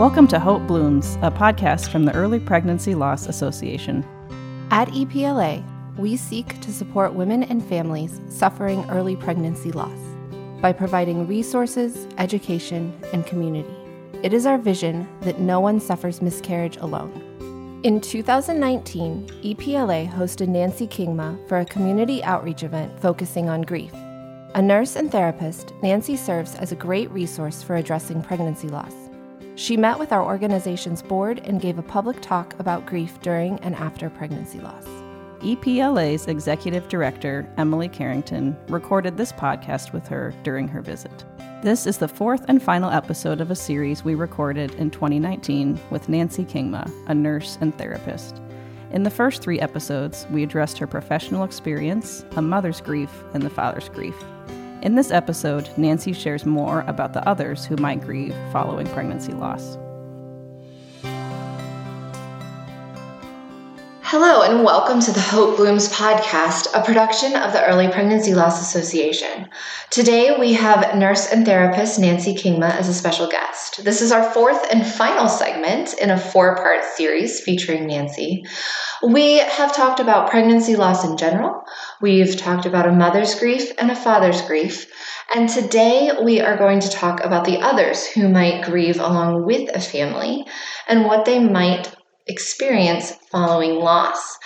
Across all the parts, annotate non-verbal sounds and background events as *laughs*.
Welcome to Hope Blooms, a podcast from the Early Pregnancy Loss Association. At EPLA, we seek to support women and families suffering early pregnancy loss by providing resources, education, and community. It is our vision that no one suffers miscarriage alone. In 2019, EPLA hosted Nancy Kingma for a community outreach event focusing on grief. A nurse and therapist, Nancy serves as a great resource for addressing pregnancy loss. She met with our organization's board and gave a public talk about grief during and after pregnancy loss. EPLA's executive director, Emily Carrington, recorded this podcast with her during her visit. This is the fourth and final episode of a series we recorded in 2019 with Nancy Kingma, a nurse and therapist. In the first three episodes, we addressed her professional experience, a mother's grief, and the father's grief. In this episode, Nancy shares more about the others who might grieve following pregnancy loss. Hello, and welcome to the Hope Blooms podcast, a production of the Early Pregnancy Loss Association. Today, we have nurse and therapist Nancy Kingma as a special guest. This is our fourth and final segment in a four part series featuring Nancy. We have talked about pregnancy loss in general, we've talked about a mother's grief and a father's grief, and today we are going to talk about the others who might grieve along with a family and what they might experience following loss.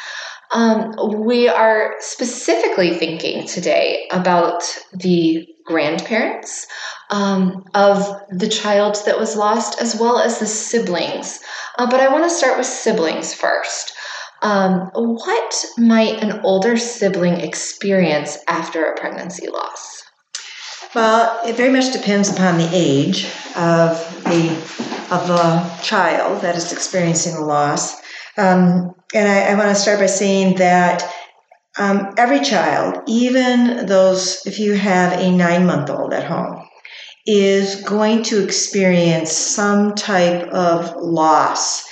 Um, we are specifically thinking today about the grandparents um, of the child that was lost, as well as the siblings. Uh, but I want to start with siblings first. Um, what might an older sibling experience after a pregnancy loss? Well, it very much depends upon the age of the of the child that is experiencing the loss. Um, and I, I want to start by saying that um, every child, even those, if you have a nine month old at home, is going to experience some type of loss.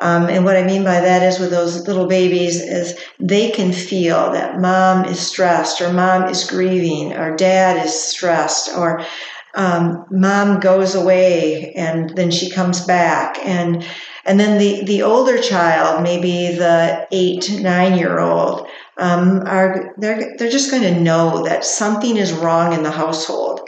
Um, and what I mean by that is with those little babies is they can feel that mom is stressed or mom is grieving or dad is stressed or um, mom goes away and then she comes back. And and then the the older child maybe the eight nine year old um, are they're they're just going to know that something is wrong in the household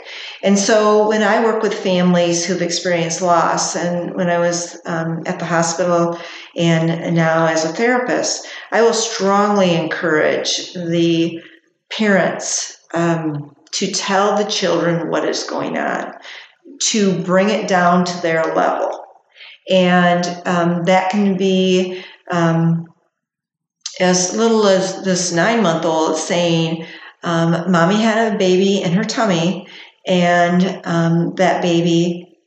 and so when i work with families who've experienced loss and when i was um, at the hospital and now as a therapist i will strongly encourage the parents um, to tell the children what is going on, to bring it down to their level. And um, that can be um, as little as this nine month old saying, um, Mommy had a baby in her tummy, and um, that baby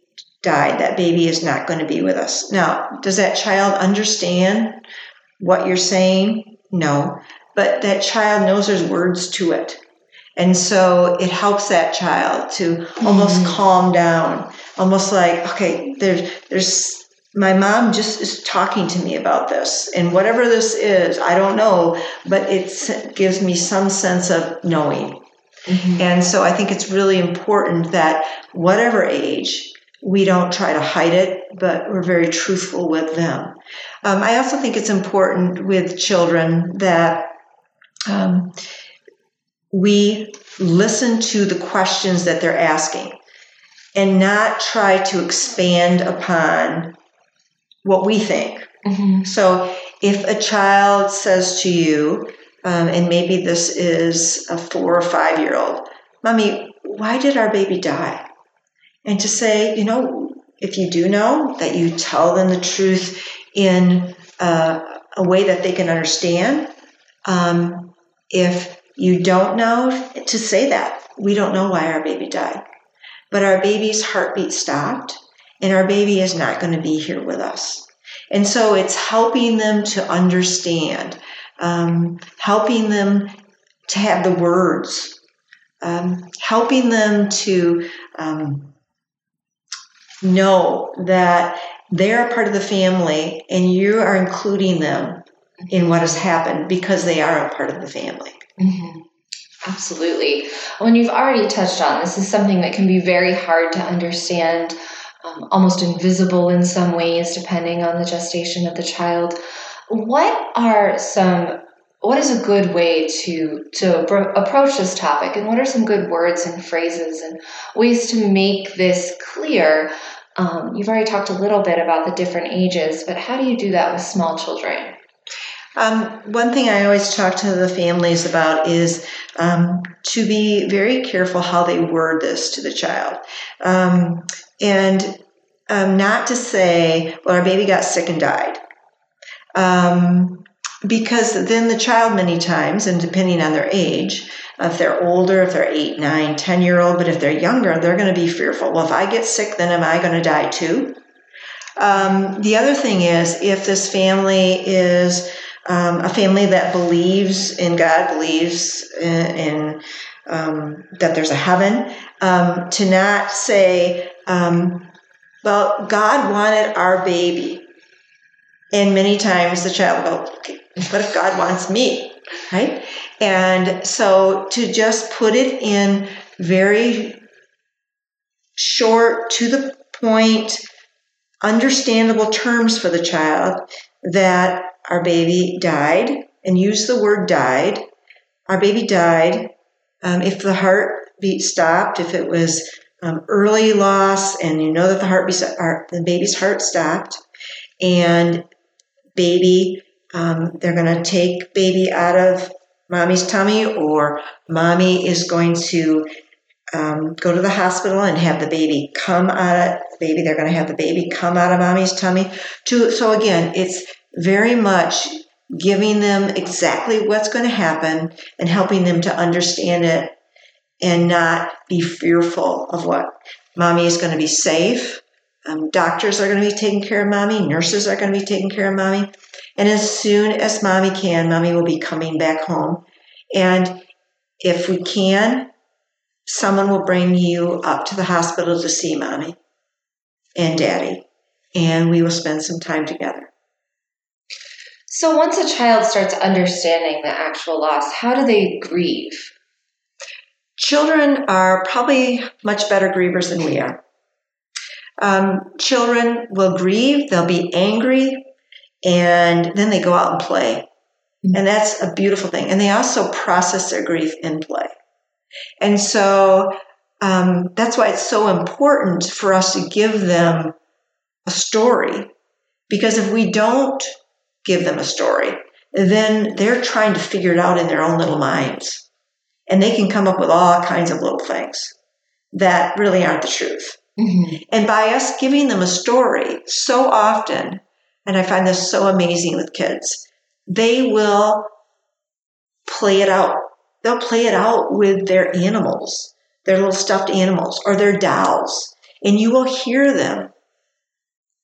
died. That baby is not going to be with us. Now, does that child understand what you're saying? No. But that child knows there's words to it. And so it helps that child to almost mm calm down, almost like, okay, there's, there's, my mom just is talking to me about this. And whatever this is, I don't know, but it gives me some sense of knowing. Mm-hmm. And so I think it's really important that whatever age, we don't try to hide it, but we're very truthful with them. Um, I also think it's important with children that um, we listen to the questions that they're asking and not try to expand upon what we think. Mm-hmm. So if a child says to you, um, and maybe this is a four or five year old, Mommy, why did our baby die? And to say, you know, if you do know, that you tell them the truth in uh, a way that they can understand. Um, if you don't know to say that. We don't know why our baby died. But our baby's heartbeat stopped, and our baby is not going to be here with us. And so it's helping them to understand, um, helping them to have the words, um, helping them to um, know that they're a part of the family and you are including them in what has happened because they are a part of the family. Mm-hmm. Absolutely. When you've already touched on this is something that can be very hard to understand um, almost invisible in some ways, depending on the gestation of the child. What are some what is a good way to to approach this topic and what are some good words and phrases and ways to make this clear um, you've already talked a little bit about the different ages but how do you do that with small children um, one thing I always talk to the families about is um, to be very careful how they word this to the child. Um, and um, not to say, well, our baby got sick and died. Um, because then the child many times and depending on their age if they're older if they're eight nine ten year old but if they're younger they're going to be fearful. Well if i get sick then am i going to die too? Um, the other thing is if this family is um, a family that believes in god believes in, in um, that there's a heaven um, to not say um, well god wanted our baby and many times the child will go, okay, what if God wants me? Right? And so to just put it in very short, to the point, understandable terms for the child that our baby died and use the word died. Our baby died. Um, if the heartbeat stopped, if it was um, early loss and you know that the heartbeat, the baby's heart stopped, and baby. Um, they're going to take baby out of mommy's tummy, or mommy is going to um, go to the hospital and have the baby come out of the baby. They're going to have the baby come out of mommy's tummy. To so again, it's very much giving them exactly what's going to happen and helping them to understand it and not be fearful of what mommy is going to be safe um, doctors are going to be taking care of mommy. Nurses are going to be taking care of mommy. And as soon as mommy can, mommy will be coming back home. And if we can, someone will bring you up to the hospital to see mommy and daddy. And we will spend some time together. So once a child starts understanding the actual loss, how do they grieve? Children are probably much better grievers than we are. Um, children will grieve, they'll be angry, and then they go out and play. Mm-hmm. And that's a beautiful thing. And they also process their grief in play. And so um, that's why it's so important for us to give them a story. Because if we don't give them a story, then they're trying to figure it out in their own little minds. And they can come up with all kinds of little things that really aren't the truth. Mm-hmm. And by us giving them a story so often, and I find this so amazing with kids, they will play it out. They'll play it out with their animals, their little stuffed animals, or their dolls. And you will hear them,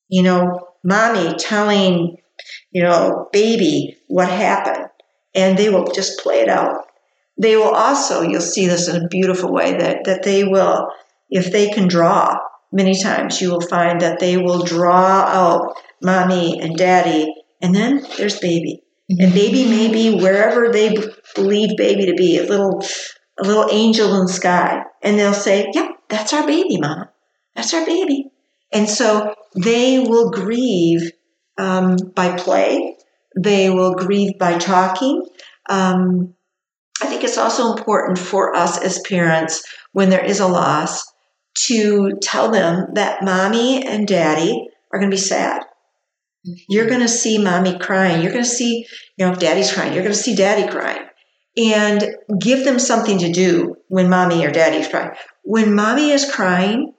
you know, mommy telling, you know, baby what happened. And they will just play it out. They will also, you'll see this in a beautiful way, that, that they will if they can draw, many times you will find that they will draw out mommy and daddy, and then there's baby. And mm-hmm. baby may be wherever they believe baby to be, a little a little angel in the sky. And they'll say, Yep, that's our baby, mama. That's our baby. And so they will grieve um, by play. They will grieve by talking. Um, I think it's also important for us as parents when there is a loss to tell them that mommy and daddy are going to be sad. Mm-hmm. You're going to see mommy crying. You're going to see, you know, if daddy's crying, you're going to see daddy crying. And give them something to do when mommy or daddy's crying. When mommy is crying,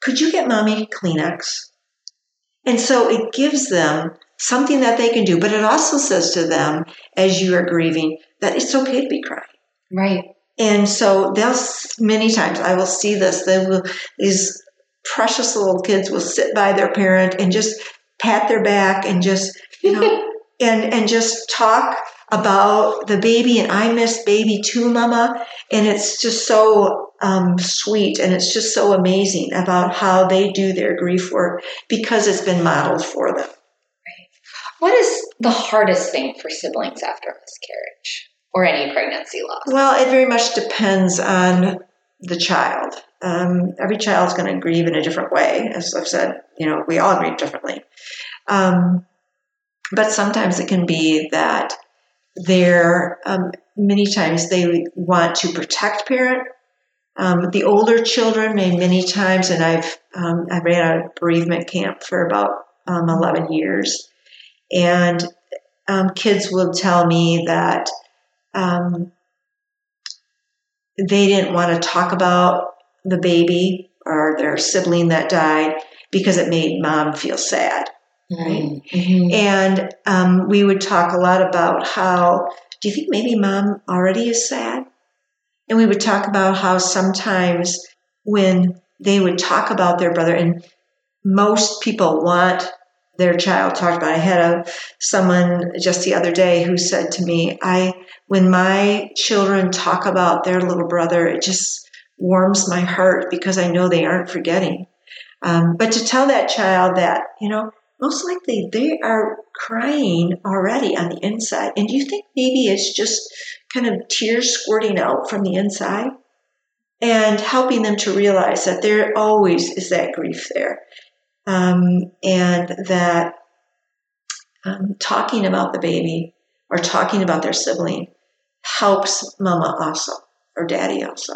could you get mommy Kleenex? And so it gives them something that they can do, but it also says to them as you are grieving that it's okay to be crying. Right. And so they'll many times I will see this. They will these precious little kids will sit by their parent and just pat their back and just you know *laughs* and and just talk about the baby and I miss baby too, mama. And it's just so um, sweet and it's just so amazing about how they do their grief work because it's been modeled for them. Right. What is the hardest thing for siblings after a miscarriage? Or any pregnancy loss? Well, it very much depends on the child. Um, every is going to grieve in a different way. As I've said, you know, we all grieve differently. Um, but sometimes it can be that they're, um, many times they want to protect parent. Um, the older children may many times, and I've, um, I ran a bereavement camp for about um, 11 years. And kids will tell me that they didn't want to talk about the baby or their sibling that died because it made mom feel sad. Right. Mm-hmm. And um, we would talk a lot about how, do you think maybe mom already is sad? And we would talk about how sometimes when they would talk about their brother, and most people want their child talked about. I had a someone just the other day who said to me, "I when my children talk about their little brother, it just warms my heart because I know they aren't forgetting." Um, but to tell that child that you know, most likely they are crying already on the inside, and do you think maybe it's just kind of tears squirting out from the inside? And helping them to realize that there always is that grief there um, and that um, talking about the baby or talking about their sibling helps mama also or daddy also.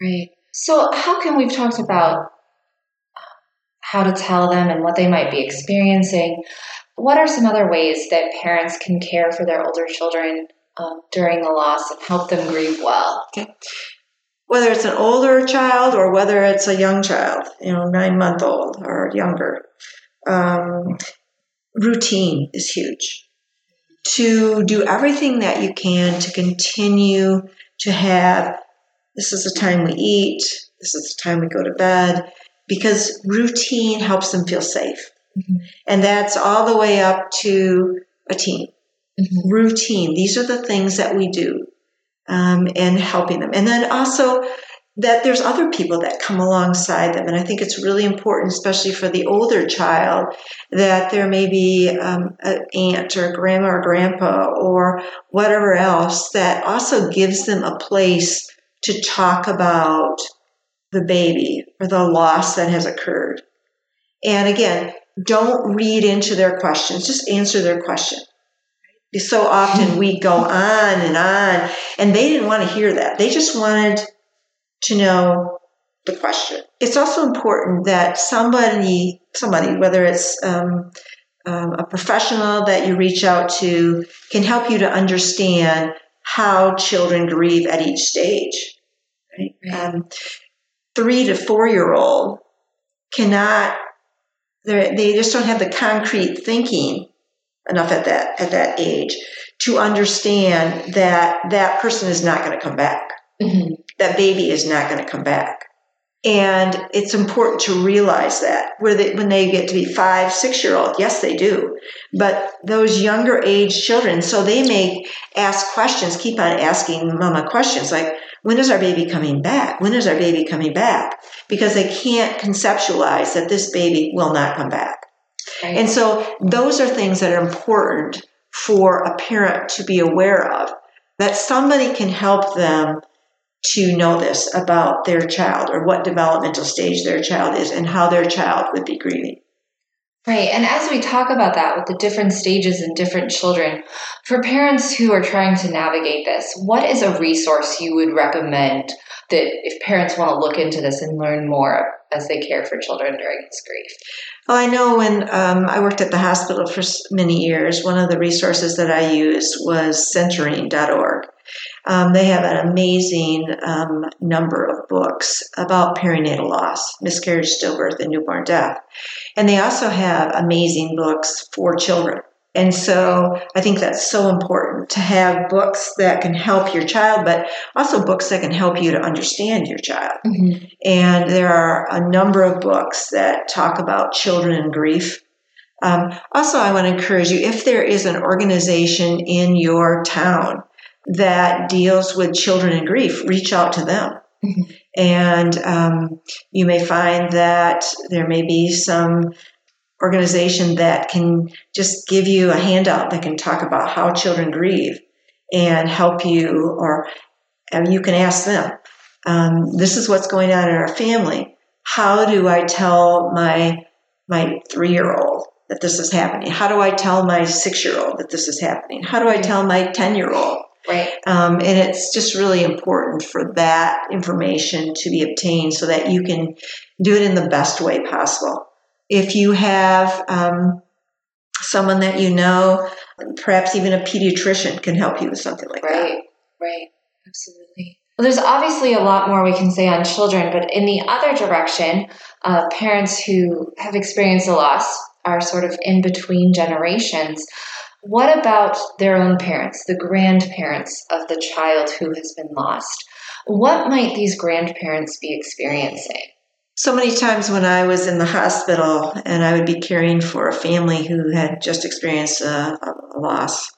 Right. So, how can we've talked about uh, how to tell them and what they might be experiencing? What are some other ways that parents can care for their older children um, during the loss and help them grieve well? Okay whether it's an older child or whether it's a young child, you know, nine month old or younger. Um, routine is huge. To do everything that you can to continue to have this is the time we eat, this is the time we go to bed, because routine helps them feel safe. Mm-hmm. And that's all the way up to a teen. Mm-hmm. Routine. These are the things that we do um, and helping them. And then also that there's other people that come alongside them. And I think it's really important, especially for the older child, that there may be um, an aunt or grandma or grandpa or whatever else that also gives them a place to talk about the baby or the loss that has occurred. And again, don't read into their questions, just answer their question so often we go on and on, and they didn't want to hear that. They just wanted to know the question. It's also important that somebody, somebody, whether it's um, um, a professional that you reach out to, can help you to understand how children grieve at each stage. Right? Um, three to four year old cannot, they just don't have the concrete thinking enough at that at that age to understand that that person is not going to come back. Mm-hmm. That baby is not going to come back. And it's important to realize that where they, when they get to be five, six year old, yes, they do. But those younger age children, so they may ask questions, keep on asking mama questions like, when is our baby coming back? When is our baby coming back? Because they can't conceptualize that this baby will not come back. Right. And so those are things that are important for a parent to be aware of that somebody can help them to know this about their child or what developmental stage their child is and how their child would be grieving. Right. And as we talk about that with the different stages and different children, for parents who are trying to navigate this, what is a resource you would recommend that if parents want to look into this and learn more as they care for children during this grief? Well, I know when um, I worked at the hospital for many years, one of the resources that I used was centering.org. Um, they have an amazing um, number of books about perinatal loss, miscarriage, stillbirth, and newborn death. And they also have amazing books for children. And so I think that's so important to have books that can help your child, but also books that can help you to understand your child. Mm-hmm. And there are a number of books that talk about children and grief. Um, also, I want to encourage you if there is an organization in your town that deals with children and grief, reach out to them. Mm-hmm. And um, you may find that there may be some organization that can just give you a handout that can talk about how children grieve and help you, or and you can ask them, um, this is what's going on in our family. How do I tell my my three year old that this is happening? How do I tell my six year old that this is happening? How do I tell my 10 year old? Right. Um, and it's just really important for that information to be obtained so that you can do it in the best way possible. If you have um, someone that you know, perhaps even a pediatrician can help you with something like Right. that. Right. Right, absolutely. Well, there's obviously a lot more we can say on children, but in the other direction, uh, parents who have experienced a loss are sort of in between generations. What about their own parents, the grandparents of the child who has been lost? What might these grandparents be experiencing? So many times when I was in the hospital and I would be caring for a family who had just experienced a, a loss,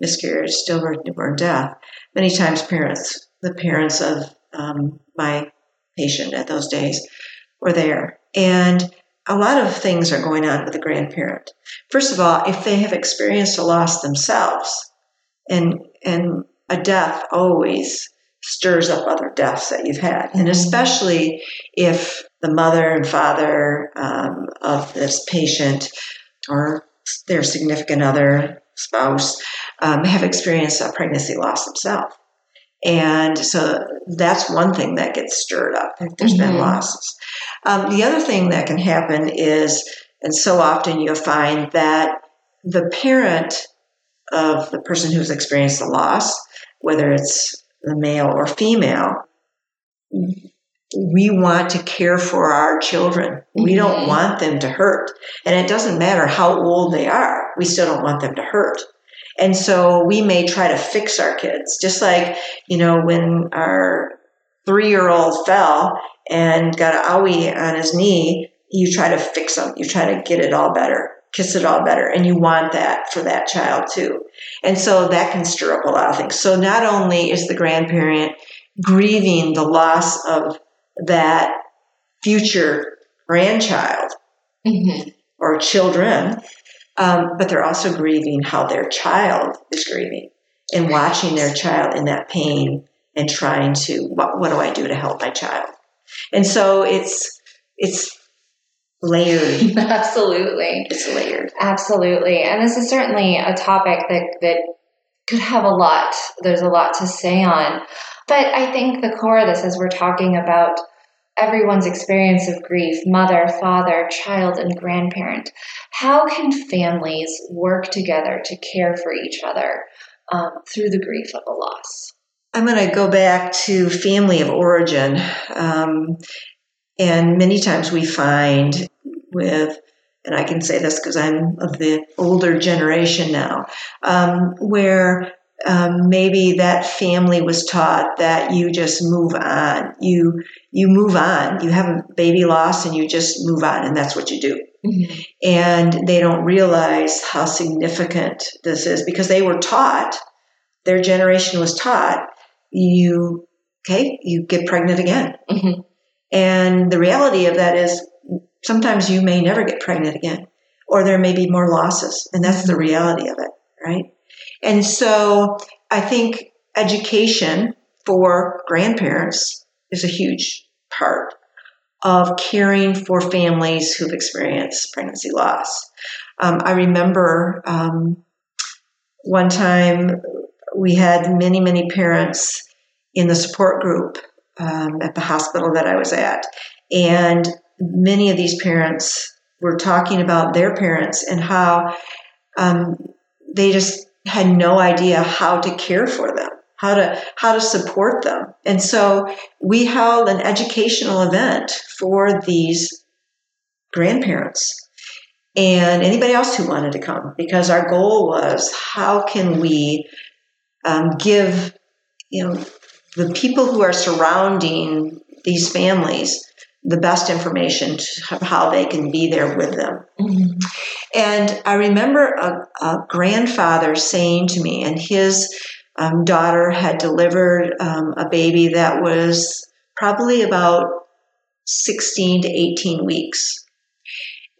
miscarriage, stillbirth, newborn death, many times parents, the parents of um, my patient at those days, were there. And a lot of things are going on with the grandparent. First of all, if they have experienced a loss themselves, and and a death always stirs up other deaths that you've had, and especially if the mother and father um, of this patient or their significant other spouse um, have experienced a pregnancy loss themselves. And so that's one thing that gets stirred up if there's been Mhm. losses. Um, the other thing that can happen is, and so often you'll find that the parent of the person who's experienced the loss, whether it's the male or female, we want to care for our children. We don't Mhm. want them to hurt. And it doesn't matter how old they are, we still don't want them to hurt. And so we may try to fix our kids, just like, you know, when our three year old fell and got an owie on his knee, you try to fix him. You try to get it all better, kiss it all better. And you want that for that child too. And so that can stir up a lot of things. So not only is the grandparent grieving the loss of that future grandchild Mm-hmm. or children, um, but they're also grieving how their child is grieving and watching their child in that pain and trying to what, what do I do to help my child? And so it's it's layered. *laughs* Absolutely. It's layered. Absolutely. And this is certainly a topic that, that could have a lot. There's a lot to say on. But I think the core of this, as we're talking about everyone's experience of grief mother, father, child, and grandparent how can families work together to care for each other um, through the grief of a loss? I'm going to go back to family of origin. Um, and many times we find with, and I can say this because I'm of the older generation now, um, where um, maybe that family was taught that you just move on. You you move on. You have a baby loss and you just move on, and that's what you do and they don't realize how significant this is because they were taught their generation was taught you okay you get pregnant again Mhm. and the reality of that is sometimes you may never get pregnant again or there may be more losses and that's the reality of it right and so i think education for grandparents is a huge part of caring for families who've experienced pregnancy loss. Um, I remember um, one time we had many, many parents in the support group um, at the hospital that I was at, and many of these parents were talking about their parents and how um, they just had no idea how to care for them how to how to support them. And so we held an educational event for these grandparents. And anybody else who wanted to come because our goal was how can we um, give you know the people who are surrounding these families the best information to how they can be there with them and i remember a, a grandfather saying to me and his um, daughter had delivered um, a baby that was probably about 16 to 18 weeks.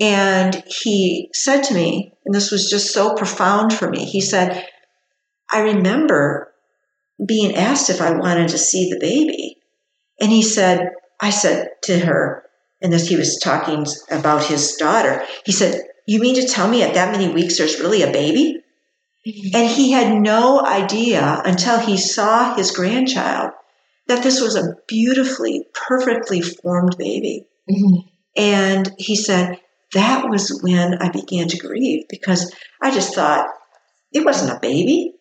And he said to me, and this was just so profound for me, he said, I remember being asked if I wanted to see the baby. And he said, I said to her, and this he was talking about his daughter, he said, You mean to tell me at that many weeks there's really a baby? And he had no idea until he saw his grandchild that this was a beautifully, perfectly formed baby. Mhm. And he said, That was when I began to grieve because I just thought it wasn't a baby.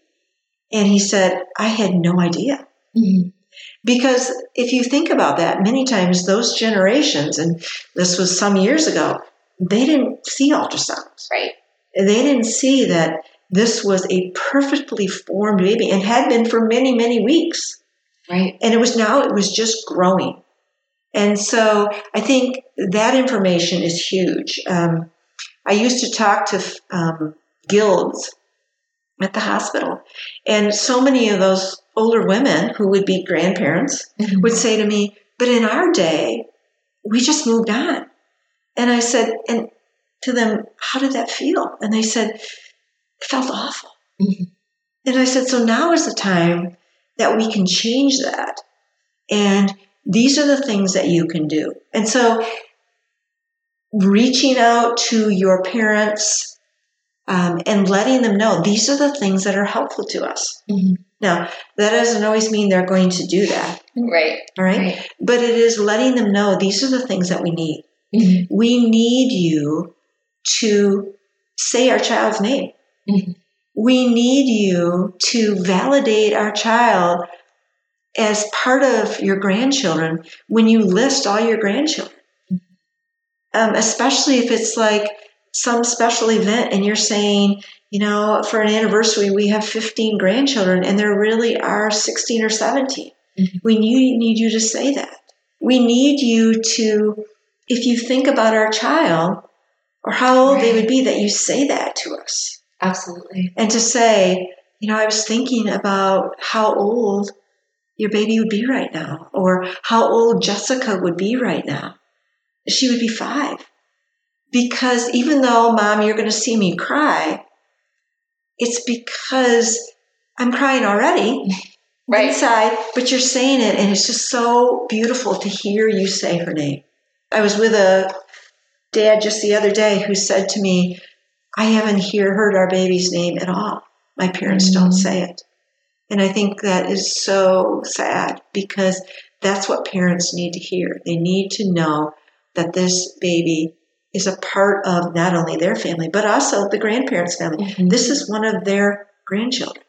And he said, I had no idea. Mhm. Because if you think about that, many times those generations, and this was some years ago, they didn't see ultrasounds. Right. They didn't see that this was a perfectly formed baby and had been for many, many weeks. Right. And it was now, it was just growing. And so I think that information is huge. Um, I used to talk to um, guilds at the hospital, and so many of those older women who would be grandparents Mhm. would say to me, But in our day, we just moved on. And I said, And to them, How did that feel? And they said, It felt awful. Mhm. And I said, So now is the time that we can change that. And these are the things that you can do. And so reaching out to your parents um, and letting them know these are the things that are helpful to us. Mhm. Now, that doesn't always mean they're going to do that, Right. all right? Right. But it is letting them know these are the things that we need. Mhm. We need you to say our child's name. Mhm. We need you to validate our child as part of your grandchildren when you list all your grandchildren. Um, especially if it's like some special event and you're saying, you know, for an anniversary, we have 15 grandchildren and there really are 16 or 17. Mhm. We need, need you to say that. We need you to, if you think about our child or how old they would be, that you say that to us Absolutely. and to say, you know, I was thinking about how old your baby would be right now, or how old Jessica would be right now. She would be five. Because even though, mom, you're going to see me cry, it's because I'm crying already *laughs* Right. inside, but you're saying it, and it's just so beautiful to hear you say her name. I was with a dad just the other day who said to me, I haven't hear, heard our baby's name at all. My parents don't Mm. say it. And I think that is so sad because that's what parents need to hear. They need to know that this baby is a part of not only their family, but also the grandparents' family. Mhm. This is one of their grandchildren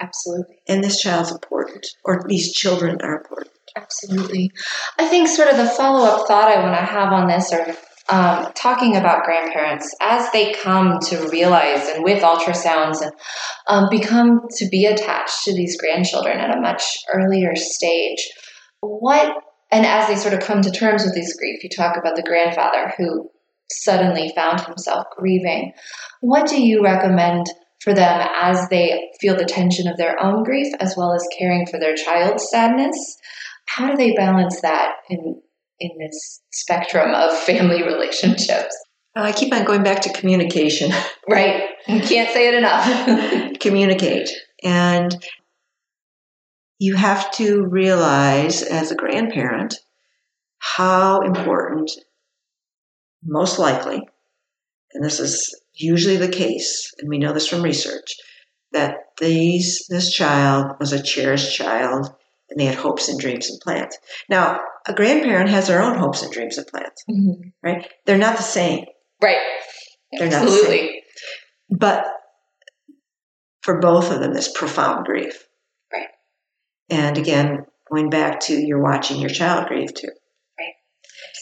Absolutely. and this child's important, or these children are important. Absolutely. I think sort of the follow up thought I want to have on this are um, talking about grandparents as they come to realize and with ultrasounds and um, become to be attached to these grandchildren at a much earlier stage. What, and as they sort of come to terms with this grief, you talk about the grandfather who suddenly found himself grieving. What do you recommend for them as they feel the tension of their own grief as well as caring for their child's sadness? How do they balance that in in this spectrum of *laughs* family relationships? Uh, I keep on going back to communication. *laughs* Right. You can't say it enough. *laughs* Communicate. And you have to realize as a grandparent how important, most likely, and this is usually the case, and we know this from research, that these this child was a cherished child and they had hopes and dreams and plans. Now, a grandparent has their own hopes and dreams and plans, Mhm. right? They're not the same, Right. They're not the Absolutely. but for both of them, this profound grief. Right. And again, going back to you're watching your child grieve too. Right.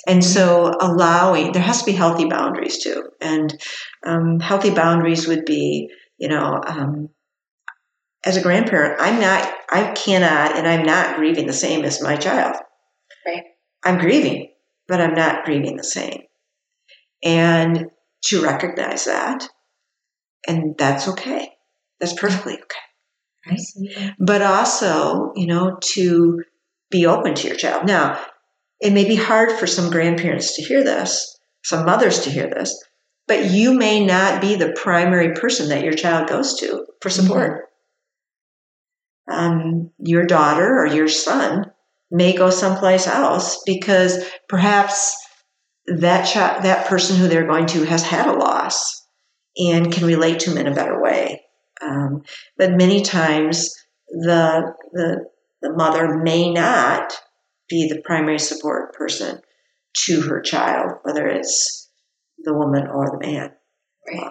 And so allowing, there has to be healthy boundaries too. And um, healthy boundaries would be, you know, um, as a grandparent, I'm not, I cannot, and I'm not grieving the same as my child. Right. I'm grieving, but I'm not grieving the same. And to recognize that, and that's okay. That's perfectly okay. Absolutely. But also, you know, to be open to your child. Now, it may be hard for some grandparents to hear this, some mothers to hear this, but you may not be the primary person that your child goes to for support. Mm-hmm. Um, your daughter or your son may go someplace else because perhaps that child, that person who they're going to has had a loss and can relate to them in a better way. Um, but many times the, the the mother may not be the primary support person to her child, whether it's the woman or the man. Right.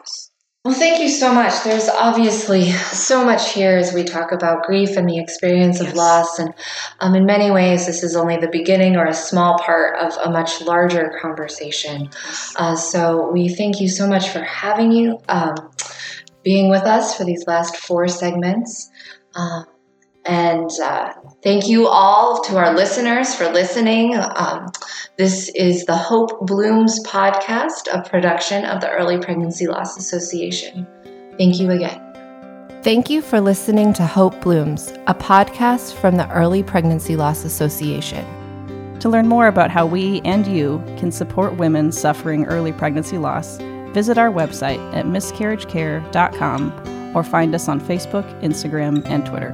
Well, thank you so much. There's obviously so much here as we talk about grief and the experience of yes. loss. And um, in many ways, this is only the beginning or a small part of a much larger conversation. Uh, so we thank you so much for having you, um, being with us for these last four segments. Uh, and uh, thank you all to our listeners for listening. Um, this is the Hope Blooms podcast, a production of the Early Pregnancy Loss Association. Thank you again. Thank you for listening to Hope Blooms, a podcast from the Early Pregnancy Loss Association. To learn more about how we and you can support women suffering early pregnancy loss, visit our website at miscarriagecare.com or find us on Facebook, Instagram, and Twitter.